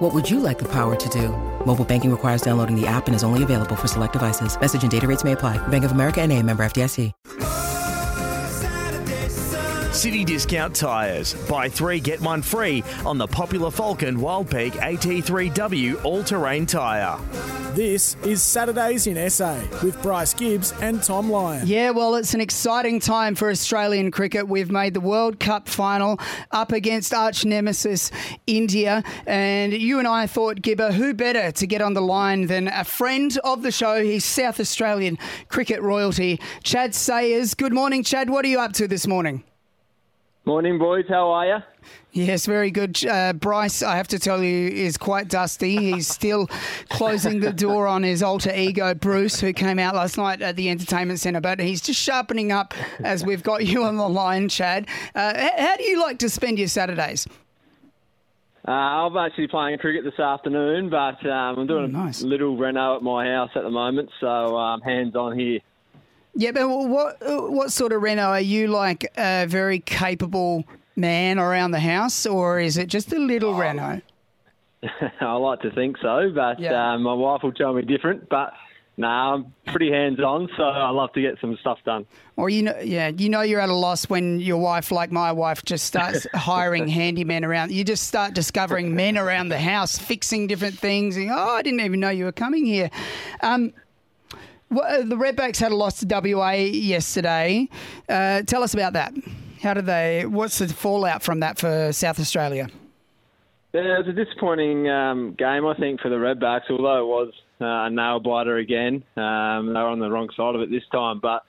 What would you like the power to do? Mobile banking requires downloading the app and is only available for select devices. Message and data rates may apply. Bank of America and a member FDIC. City Discount Tyres. Buy three, get one free on the popular Falken Wildpeak AT3W all terrain tyre. This is Saturdays in SA with Bryce Gibbs and Tom Lyon. Yeah, well, it's an exciting time for Australian cricket. We've made the World Cup final up against arch nemesis India. And you and I thought, Gibber, who better to get on the line than a friend of the show? He's South Australian cricket royalty, Chadd Sayers. Good morning, Chadd. What are you up to this morning? Morning, boys. How are you? Yes, very good. Uh, Bryce, I have to tell you, is quite dusty. He's still closing the door on his alter ego, Bruce, who came out last night at the entertainment centre. But he's just sharpening up as we've got you on the line, Chadd. Uh, how do you like to spend your Saturdays? Uh, I'm actually playing cricket this afternoon, but um, I'm doing Oh, nice. a little reno at my house at the moment, so um, hands on here. Yeah, but what what sort of Reno are you like? A very capable man around the house, or is it just a little Reno? I like to think so, but Yeah. um, my wife will tell me different. But no, I'm pretty hands on, so I love to get some stuff done. Or you know, yeah, you know you're at a loss when your wife, like my wife, just starts hiring handymen around. You just start discovering men around the house fixing different things. And, oh, I didn't even know you were coming here. Um, what, uh, the Redbacks had a loss to WA yesterday. Uh, tell us about that. How did they? What's the fallout from that for South Australia? Yeah, it was a disappointing um, game, I think, for the Redbacks, although it was uh, a nail biter again. Um, they were on the wrong side of it this time, but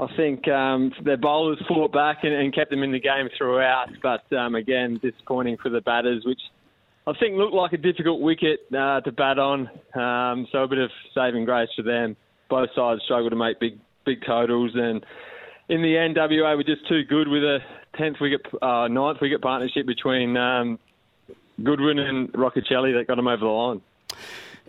I think um, their bowlers fought back and, and kept them in the game throughout. But um, again, disappointing for the batters, which I think looked like a difficult wicket uh, to bat on. Um, so a bit of saving grace for them. Both sides struggled to make big big totals, and in the end, WA were just too good with a tenth wicket, uh, ninth wicket partnership between um, Goodwin and Rocchiccioli that got them over the line.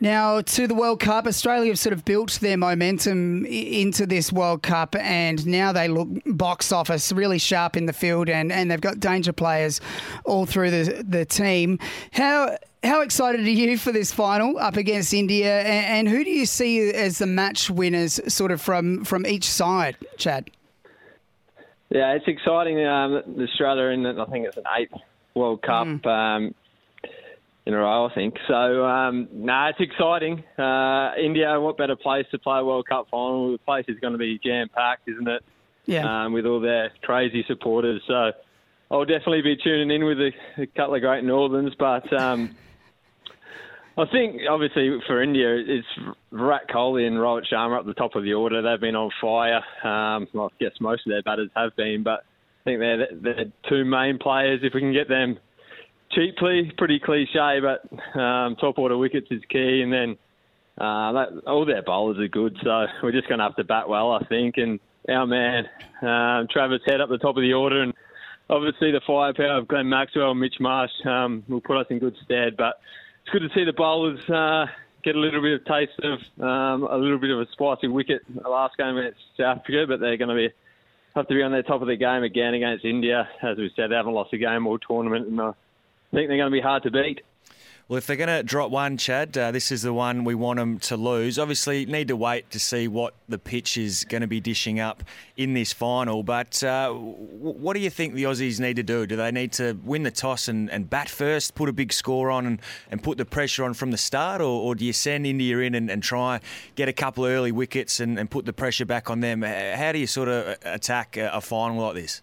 Now, to the World Cup, Australia have sort of built their momentum into this World Cup, and now they look box office really sharp in the field, and, and they've got danger players all through the, the team. How how excited are you for this final up against India, and, and who do you see as the match winners, sort of from from each side, Chadd? Yeah, it's exciting. Um, Australia in, I think it's an eighth World Cup um, in a row, I think. So, um, no, it's exciting. Uh, India, what better place to play a World Cup final? The place is going to be jam packed, isn't it? Yeah. Um, with all their crazy supporters. So, I'll definitely be tuning in with a, a couple of great Northerns, but. Um, I think obviously for India, it's Virat Kohli and Rohit Sharma up the top of the order. They've been on fire. Um, well, I guess most of their batters have been, but I think they're the two main players. If we can get them cheaply, pretty cliche, but um, top order wickets is key. And then uh, that, all their bowlers are good, so we're just going to have to bat well, I think. And our man, um, Travis Head up the top of the order, and obviously the firepower of Glenn Maxwell and Mitch Marsh um, will put us in good stead. But it's good to see the bowlers uh, get a little bit of taste of um, a little bit of a spicy wicket the last game against South Africa, but they're going to be have to be on their top of their game again against India. As we said, they haven't lost a game all tournament, and I think they're going to be hard to beat. Well, if they're going to drop one, Chadd, uh, this is the one we want them to lose. Obviously, need to wait to see what the pitch is going to be dishing up in this final. But uh, what do you think the Aussies need to do? Do they need to win the toss and, and bat first, put a big score on, and, and put the pressure on from the start, or, or do you send India in and, and try get a couple early wickets and, and put the pressure back on them? How do you sort of attack a, a final like this?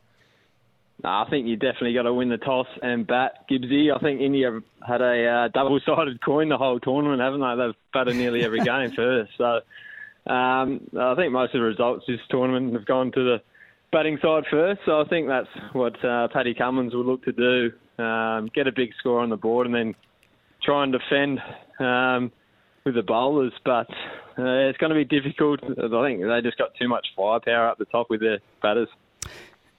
No, I think you definitely got to win the toss and bat, Gibbsy. I think India had a uh, double-sided coin the whole tournament, haven't they? They've batted nearly every game first. So um, I think most of the results this tournament have gone to the batting side first. So I think that's what uh, Paddy Cummins will look to do: um, get a big score on the board and then try and defend um, with the bowlers. But Uh, it's going to be difficult. I think they just got too much firepower up the top with their batters.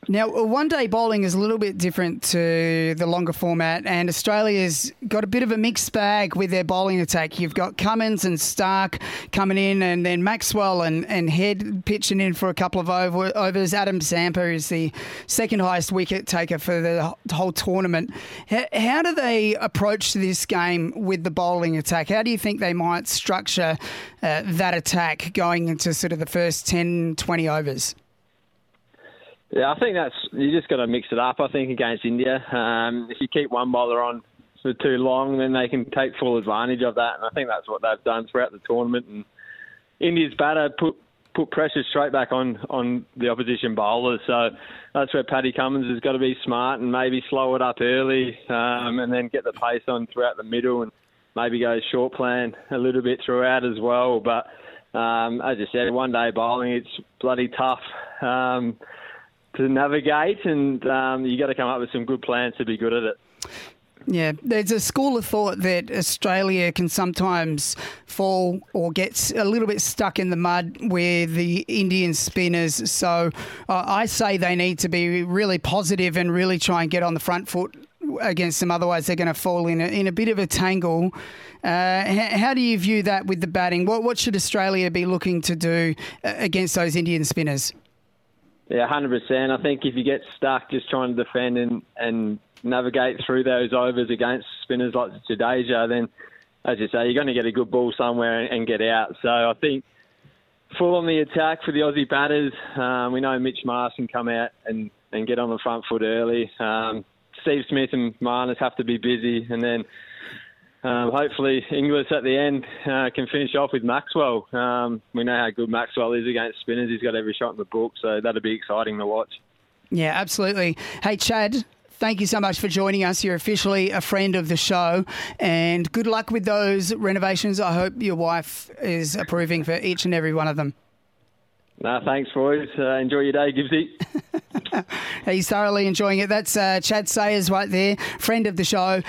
Now, one day bowling is a little bit different to the longer format, and Australia's got a bit of a mixed bag with their bowling attack. You've got Cummins and Stark coming in, and then Maxwell and, and Head pitching in for a couple of over, overs. Adam Zampa is the second highest wicket taker for the whole tournament. How, how do they approach this game with the bowling attack? How do you think they might structure uh, that attack going into sort of the first 10, 20 overs? Yeah, I think that's you just got to mix it up. I think against India, um, if you keep one bowler on for too long, then they can take full advantage of that, and I think that's what they've done throughout the tournament. And India's batter put put pressure straight back on on the opposition bowlers. So that's where Paddy Cummins has got to be smart and maybe slow it up early, um, and then get the pace on throughout the middle, and maybe go short plan a little bit throughout as well. But um, as you said, one day bowling, it's bloody tough. Um, to navigate, and um, you got to come up with some good plans to be good at it. Yeah, there's a school of thought that Australia can sometimes fall or get a little bit stuck in the mud with the Indian spinners. So uh, I say they need to be really positive and really try and get on the front foot against them. Otherwise, they're going to fall in a, in a bit of a tangle. Uh, how do you view that with the batting? What, what should Australia be looking to do uh, against those Indian spinners? Yeah, hundred percent. I think if you get stuck just trying to defend and, and navigate through those overs against spinners like Jadeja, then as you say, you're going to get a good ball somewhere and get out. So I think full on the attack for the Aussie batters. Um, we know Mitch Marsh can come out and, and get on the front foot early. Um, Steve Smith and Marnus have to be busy, and then um, hopefully Inglis at the end uh, can finish off with Maxwell. Um, we know how good Maxwell is against spinners. He's got every shot in the book, so that'll be exciting to watch. Yeah, absolutely. Hey, Chadd, thank you so much for joining us. You're officially a friend of the show, and good luck with those renovations. I hope your wife is approving for each and every one of them. No, thanks, boys. Uh, enjoy your day, Gibbsy. He's thoroughly enjoying it. That's uh, Chadd Sayers right there, friend of the show.